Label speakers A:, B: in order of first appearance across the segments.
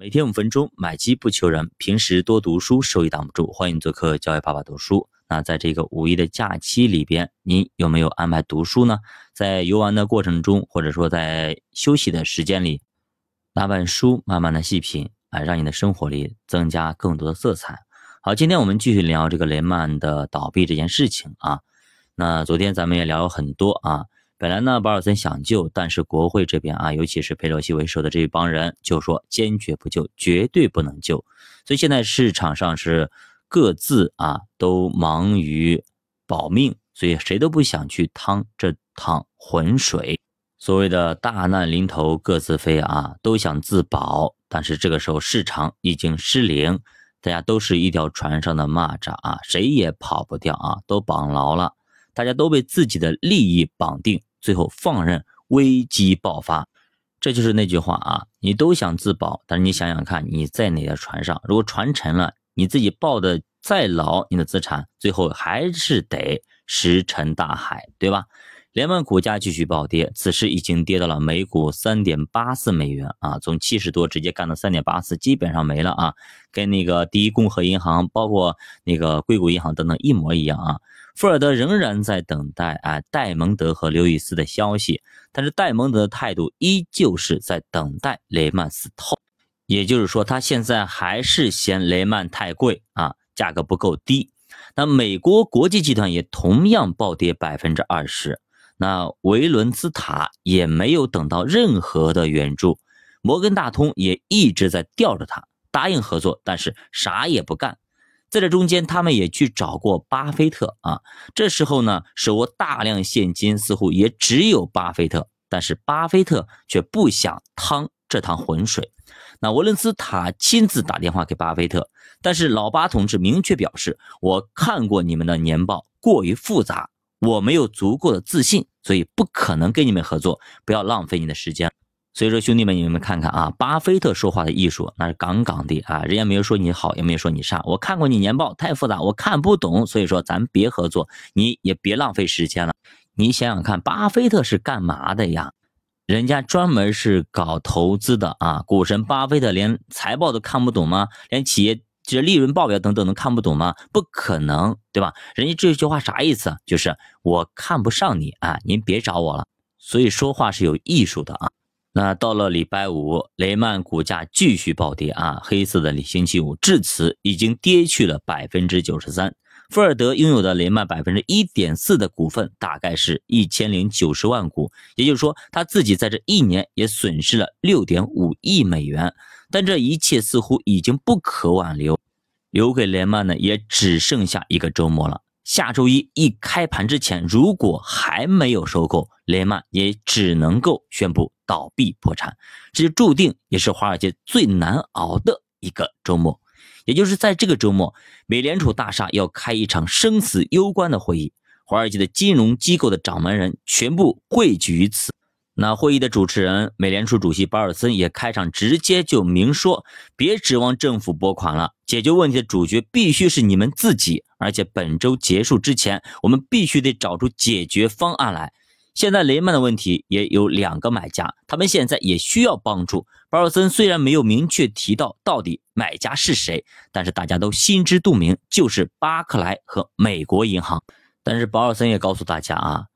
A: 每天五分钟，买基不求人。平时多读书，收益挡不住。欢迎做客教育爸爸读书。那在这个五一的假期里边，您有没有安排读书呢？在游玩的过程中，或者说在休息的时间里，拿本书慢慢的细品，啊，让你的生活里增加更多的色彩。好，今天我们继续聊这个雷曼的倒闭这件事情啊。那昨天咱们也聊了很多啊。本来呢，保尔森想救，但是国会这边啊，尤其是佩洛西为首的这一帮人，就说坚决不救，绝对不能救。所以现在市场上是各自啊都忙于保命，所以谁都不想去趟这趟浑水。所谓的大难临头各自飞啊，都想自保，但是这个时候市场已经失灵，大家都是一条船上的蚂蚱啊，谁也跑不掉啊，都绑牢了，大家都被自己的利益绑定。最后放任危机爆发，这就是那句话啊！你都想自保，但是你想想看，你在哪条船上？如果船沉了，你自己抱的再牢，你的资产最后还是得石沉大海，对吧？联盟股价继续暴跌，此时已经跌到了每股三点八四美元啊，从七十多直接干到三点八四，基本上没了啊，跟那个第一共和银行、包括那个硅谷银行等等一模一样啊。富尔德仍然在等待啊戴蒙德和刘易斯的消息，但是戴蒙德的态度依旧是在等待雷曼死透，也就是说他现在还是嫌雷曼太贵啊，价格不够低。那美国国际集团也同样暴跌百分之二十。那维伦斯塔也没有等到任何的援助，摩根大通也一直在吊着他，答应合作，但是啥也不干。在这中间，他们也去找过巴菲特啊，这时候呢，手握大量现金，似乎也只有巴菲特，但是巴菲特却不想趟这趟浑水。那沃伦斯塔亲自打电话给巴菲特，但是老巴同志明确表示，我看过你们的年报，过于复杂。我没有足够的自信，所以不可能跟你们合作。不要浪费你的时间。所以说，兄弟们，你们看看啊，巴菲特说话的艺术那是杠杠的啊，人家没有说你好，也没有说你差。我看过你年报，太复杂，我看不懂。所以说，咱别合作，你也别浪费时间了。你想想看，巴菲特是干嘛的呀？人家专门是搞投资的啊。股神巴菲特连财报都看不懂吗？连企业？这利润报表等等都看不懂吗？不可能，对吧？人家这句话啥意思？就是我看不上你啊，您别找我了。所以说话是有艺术的啊。那到了礼拜五，雷曼股价继续暴跌啊，黑色的星期五至此已经跌去了百分之九十三。富尔德拥有的雷曼百分之一点四的股份，大概是一千零九十万股，也就是说他自己在这一年也损失了六点五亿美元。但这一切似乎已经不可挽留，留给雷曼呢也只剩下一个周末了。下周一一开盘之前，如果还没有收购，雷曼也只能够宣布倒闭破产。这就注定也是华尔街最难熬的一个周末。也就是在这个周末，美联储大厦要开一场生死攸关的会议，华尔街的金融机构的掌门人全部汇聚于此。那会议的主持人，美联储主席保尔森也开场直接就明说，别指望政府拨款了，解决问题的主角必须是你们自己。而且本周结束之前，我们必须得找出解决方案来。现在雷曼的问题也有两个买家，他们现在也需要帮助。保尔森虽然没有明确提到到底买家是谁，但是大家都心知肚明，就是巴克莱和美国银行。但是保尔森也告诉大家啊。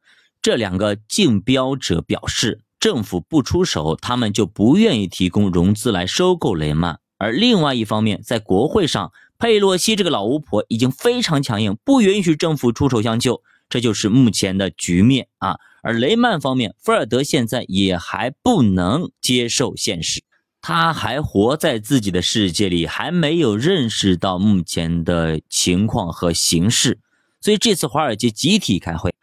A: 这两个竞标者表示，政府不出手，他们就不愿意提供融资来收购雷曼。而另外一方面，在国会上，佩洛西这个老巫婆已经非常强硬，不允许政府出手相救。这就是目前的局面啊。而雷曼方面，菲尔德现在也还不能接受现实，他还活在自己的世界里，还没有认识到目前的情况和形势。所以这次华尔街集体开会。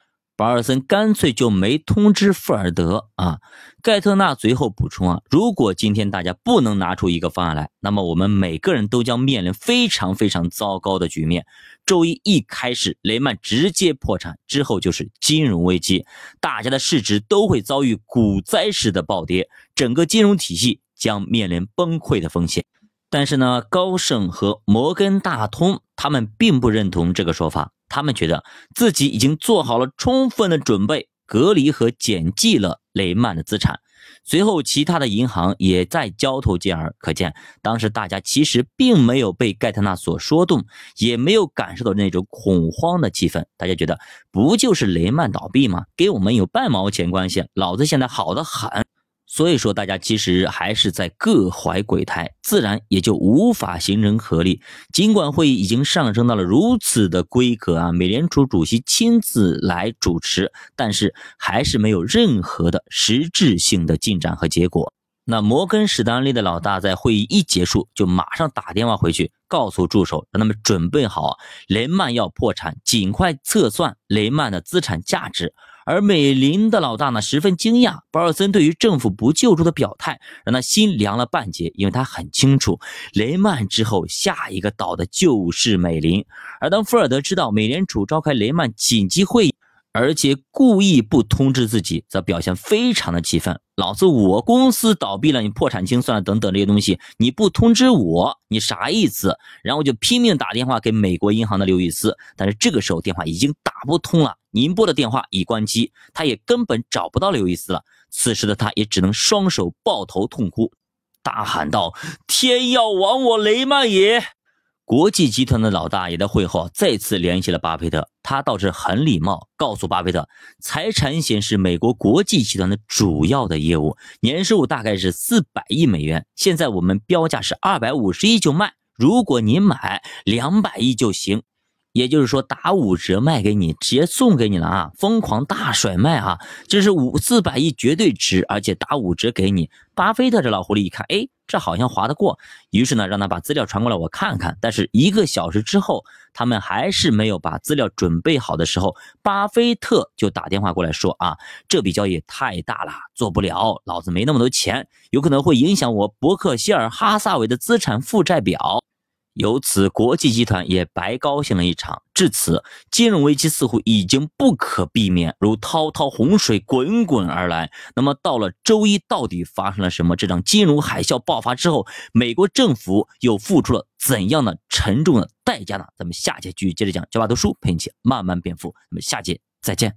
A: 保尔森干脆就没通知富尔德啊。盖特纳随后补充啊，如果今天大家不能拿出一个方案来，那么我们每个人都将面临非常非常糟糕的局面。周一一开始，雷曼直接破产，之后就是金融危机，大家的市值都会遭遇股灾式的暴跌，整个金融体系将面临崩溃的风险。但是呢，高盛和摩根大通他们并不认同这个说法。他们觉得自己已经做好了充分的准备，隔离和减记了雷曼的资产。随后，其他的银行也在交头接耳。可见，当时大家其实并没有被盖特纳所说动，也没有感受到那种恐慌的气氛。大家觉得，不就是雷曼倒闭吗？跟我们有半毛钱关系？老子现在好的很。所以说，大家其实还是在各怀鬼胎，自然也就无法形成合力。尽管会议已经上升到了如此的规格啊，美联储主席亲自来主持，但是还是没有任何的实质性的进展和结果。那摩根史丹利的老大在会议一结束，就马上打电话回去，告诉助手让他们准备好，雷曼要破产，尽快测算雷曼的资产价值。而美林的老大呢，十分惊讶。鲍尔森对于政府不救助的表态，让他心凉了半截，因为他很清楚，雷曼之后下一个倒的就是美林。而当富尔德知道美联储召开雷曼紧急会议，而且故意不通知自己，则表现非常的气愤。老子我公司倒闭了，你破产清算了等等这些东西，你不通知我，你啥意思？然后就拼命打电话给美国银行的刘易斯，但是这个时候电话已经打不通了，您拨的电话已关机，他也根本找不到刘易斯了。此时的他也只能双手抱头痛哭，大喊道：“天要亡我雷曼也！”国际集团的老大也在会后再次联系了巴菲特，他倒是很礼貌，告诉巴菲特，财产险是美国国际集团的主要的业务，年收入大概是四百亿美元，现在我们标价是二百五十亿就卖，如果您买两百亿就行。也就是说，打五折卖给你，直接送给你了啊！疯狂大甩卖啊！这是五四百亿绝对值，而且打五折给你。巴菲特这老狐狸一看，哎，这好像划得过，于是呢，让他把资料传过来，我看看。但是一个小时之后，他们还是没有把资料准备好的时候，巴菲特就打电话过来说啊，这笔交易太大了，做不了，老子没那么多钱，有可能会影响我伯克希尔哈萨韦的资产负债表。由此，国际集团也白高兴了一场。至此，金融危机似乎已经不可避免，如滔滔洪水滚滚而来。那么，到了周一，到底发生了什么？这场金融海啸爆发之后，美国政府又付出了怎样的沉重的代价呢？咱们下节继续接着讲。教爸读书陪你一起慢慢变富。咱们下节再见。